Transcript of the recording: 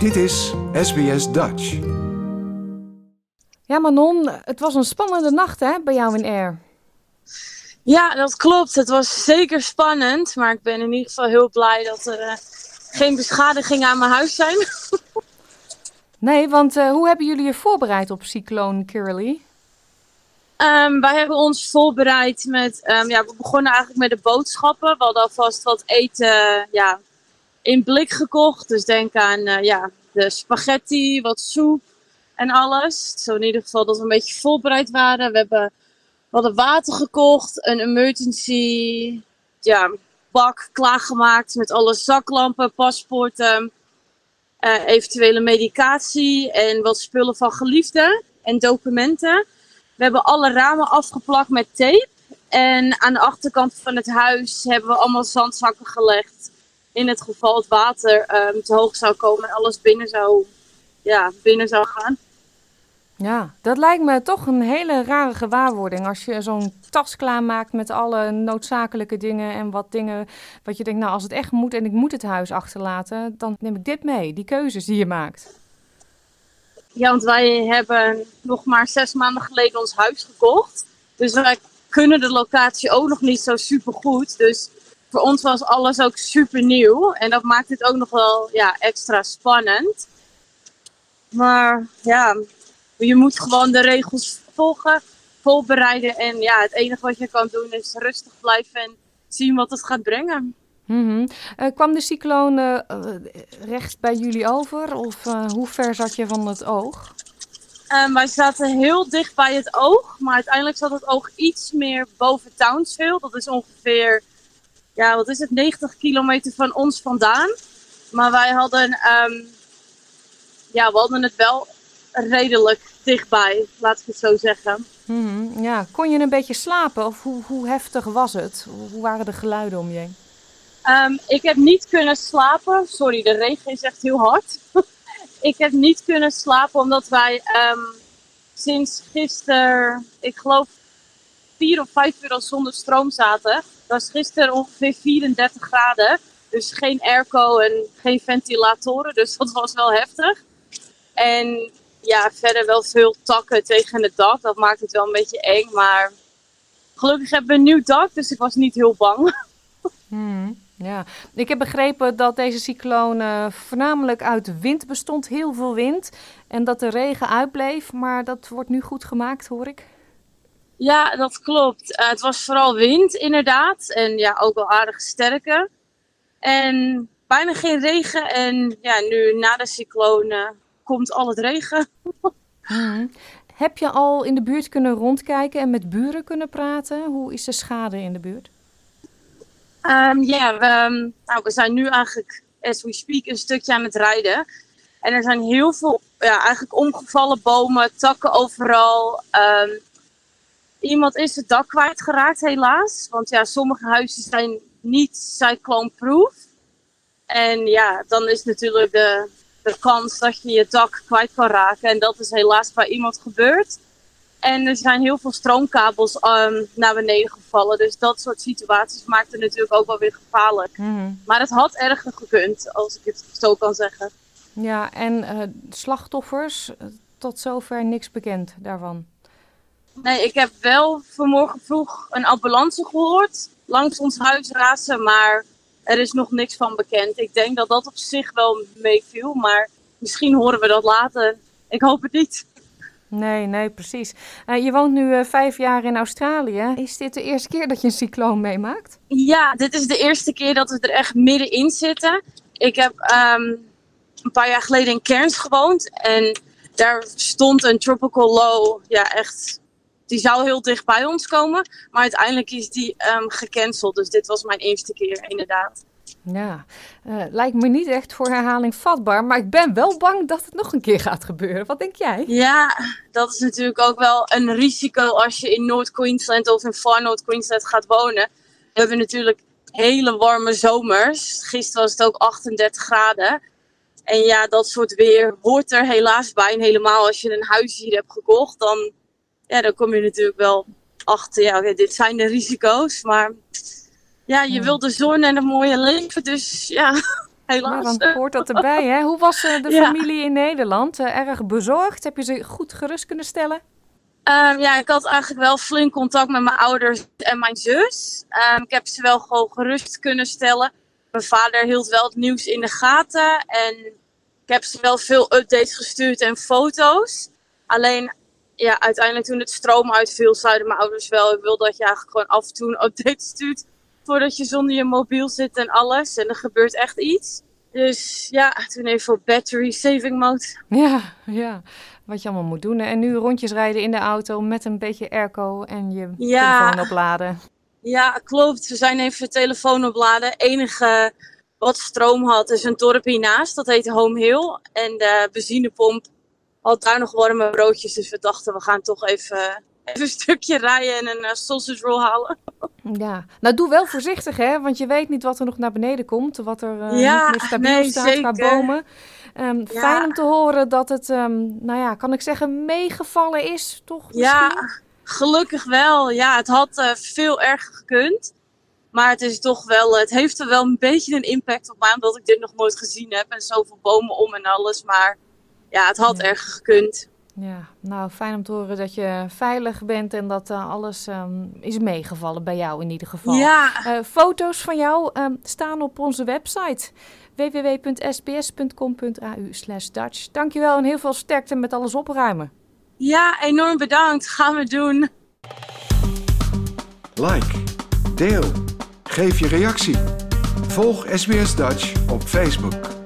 Dit is SBS Dutch. Ja, Manon, het was een spannende nacht hè, bij jou in Air. Ja, dat klopt. Het was zeker spannend. Maar ik ben in ieder geval heel blij dat er uh, geen beschadigingen aan mijn huis zijn. nee, want uh, hoe hebben jullie je voorbereid op cycloon Kirrily? Um, wij hebben ons voorbereid met, um, ja, we begonnen eigenlijk met de boodschappen. We hadden alvast wat eten ja, in blik gekocht. Dus denk aan uh, ja, de spaghetti, wat soep en alles. Zo in ieder geval dat we een beetje voorbereid waren. We hebben we hadden water gekocht, een emergency ja, bak klaargemaakt met alle zaklampen, paspoorten, uh, eventuele medicatie en wat spullen van geliefden en documenten. We hebben alle ramen afgeplakt met tape. En aan de achterkant van het huis hebben we allemaal zandzakken gelegd. In het geval het water um, te hoog zou komen en alles binnen zou, ja, binnen zou gaan. Ja, dat lijkt me toch een hele rare gewaarwording. Als je zo'n tas klaarmaakt met alle noodzakelijke dingen en wat dingen wat je denkt, nou als het echt moet en ik moet het huis achterlaten, dan neem ik dit mee, die keuzes die je maakt. Ja, want wij hebben nog maar zes maanden geleden ons huis gekocht. Dus wij kunnen de locatie ook nog niet zo super goed. Dus voor ons was alles ook super nieuw. En dat maakt het ook nog wel ja, extra spannend. Maar ja, je moet gewoon de regels volgen, voorbereiden. En ja, het enige wat je kan doen is rustig blijven en zien wat het gaat brengen. Mm -hmm. uh, kwam de cycloon uh, recht bij jullie over? Of uh, hoe ver zat je van het oog? Um, wij zaten heel dicht bij het oog, maar uiteindelijk zat het oog iets meer boven Townsville. Dat is ongeveer, ja, wat is het, 90 kilometer van ons vandaan. Maar wij hadden, um, ja, we hadden het wel redelijk dichtbij, laat ik het zo zeggen. Mm -hmm. Ja, kon je een beetje slapen of hoe, hoe heftig was het? Hoe waren de geluiden om je heen? Um, ik heb niet kunnen slapen. Sorry, de regen is echt heel hard. ik heb niet kunnen slapen omdat wij um, sinds gisteren, ik geloof, vier of vijf uur al zonder stroom zaten. Was gisteren ongeveer 34 graden. Dus geen airco en geen ventilatoren. Dus dat was wel heftig. En ja, verder wel veel takken tegen het dak. Dat maakt het wel een beetje eng. Maar gelukkig hebben we een nieuw dak, dus ik was niet heel bang. Hmm. Ja, ik heb begrepen dat deze cycloon uh, voornamelijk uit wind bestond, heel veel wind. En dat de regen uitbleef, maar dat wordt nu goed gemaakt, hoor ik. Ja, dat klopt. Uh, het was vooral wind, inderdaad. En ja, ook wel aardig sterke. En bijna geen regen. En ja, nu na de cycloon uh, komt al het regen. hmm. Heb je al in de buurt kunnen rondkijken en met buren kunnen praten? Hoe is de schade in de buurt? Um, ja, we, um, nou, we zijn nu eigenlijk, as we speak, een stukje aan het rijden. En er zijn heel veel, ja, eigenlijk omgevallen bomen, takken overal. Um, iemand is het dak kwijtgeraakt, helaas. Want ja, sommige huizen zijn niet cyclone-proof. En ja, dan is natuurlijk de, de kans dat je je dak kwijt kan raken. En dat is helaas bij iemand gebeurd. En er zijn heel veel stroomkabels um, naar beneden gevallen. Dus dat soort situaties maakt het natuurlijk ook wel weer gevaarlijk. Mm -hmm. Maar het had erger gekund, als ik het zo kan zeggen. Ja, en uh, slachtoffers, tot zover niks bekend daarvan? Nee, ik heb wel vanmorgen vroeg een ambulance gehoord. Langs ons huis razen, maar er is nog niks van bekend. Ik denk dat dat op zich wel meeviel, maar misschien horen we dat later. Ik hoop het niet. Nee, nee, precies. Uh, je woont nu uh, vijf jaar in Australië. Is dit de eerste keer dat je een cycloon meemaakt? Ja, dit is de eerste keer dat we er echt middenin zitten. Ik heb um, een paar jaar geleden in Cairns gewoond. En daar stond een tropical low. Ja, echt. Die zou heel dicht bij ons komen. Maar uiteindelijk is die um, gecanceld. Dus dit was mijn eerste keer, inderdaad. Ja, uh, lijkt me niet echt voor herhaling vatbaar, maar ik ben wel bang dat het nog een keer gaat gebeuren. Wat denk jij? Ja, dat is natuurlijk ook wel een risico als je in Noord-Queensland of in Far Noord-Queensland gaat wonen. We hebben natuurlijk hele warme zomers. Gisteren was het ook 38 graden. En ja, dat soort weer hoort er helaas bij. En helemaal als je een huis hier hebt gekocht, dan, ja, dan kom je natuurlijk wel achter. Ja, okay, dit zijn de risico's, maar ja, je wil de zon en het mooie leven, dus ja. helaas. Ja, dan hoort dat erbij. Hè? Hoe was uh, de Ja. familie in Nederland? Uh, erg bezorgd? Heb je ze goed gerust kunnen stellen? Um, ja, ik had eigenlijk wel flink contact met mijn ouders en mijn zus. Um, ik heb ze wel gewoon gerust kunnen stellen. Mijn vader hield wel het nieuws in de gaten. En ik heb ze wel veel updates gestuurd en foto's. Alleen, ja, uiteindelijk toen het stroom uitviel, zeiden mijn ouders wel... ik wil dat je eigenlijk gewoon af en toe een update stuurt... voordat je zonder je mobiel zit en alles. En er gebeurt echt iets. Dus ja, toen even op battery saving mode. Ja, ja. Wat je allemaal moet doen. En nu rondjes rijden in de auto met een beetje airco en je Ja. telefoon opladen. Ja, klopt. We zijn even telefoon opladen. enige wat stroom had is een dorp hiernaast. Dat heet Home Hill. En de benzinepomp had daar nog warme broodjes. Dus we dachten, we gaan toch even, even een stukje rijden en een uh, sausage roll halen. Ja, nou doe wel voorzichtig hè, want je weet niet wat er nog naar beneden komt. Wat er uh, Ja, niet meer stabiel nee, staat qua bomen. Um, Ja. Fijn om te horen dat het, um, nou ja, kan ik zeggen, meegevallen is, toch? Ja, gelukkig wel. Ja, het had uh, veel erger gekund. Maar het, is toch wel, het heeft er wel een beetje een impact op mij, omdat ik dit nog nooit gezien heb. En zoveel bomen om en alles. Maar ja, het had Ja. erger gekund. Ja, nou fijn om te horen dat je veilig bent en dat uh, alles um, is meegevallen bij jou in ieder geval. Ja, Uh, foto's van jou um, staan op onze website www.sbs.com.au Dutch. Dankjewel en heel veel sterkte met alles opruimen. ja, enorm bedankt. Gaan we doen. Like, deel, geef je reactie. Volg SBS Dutch op Facebook.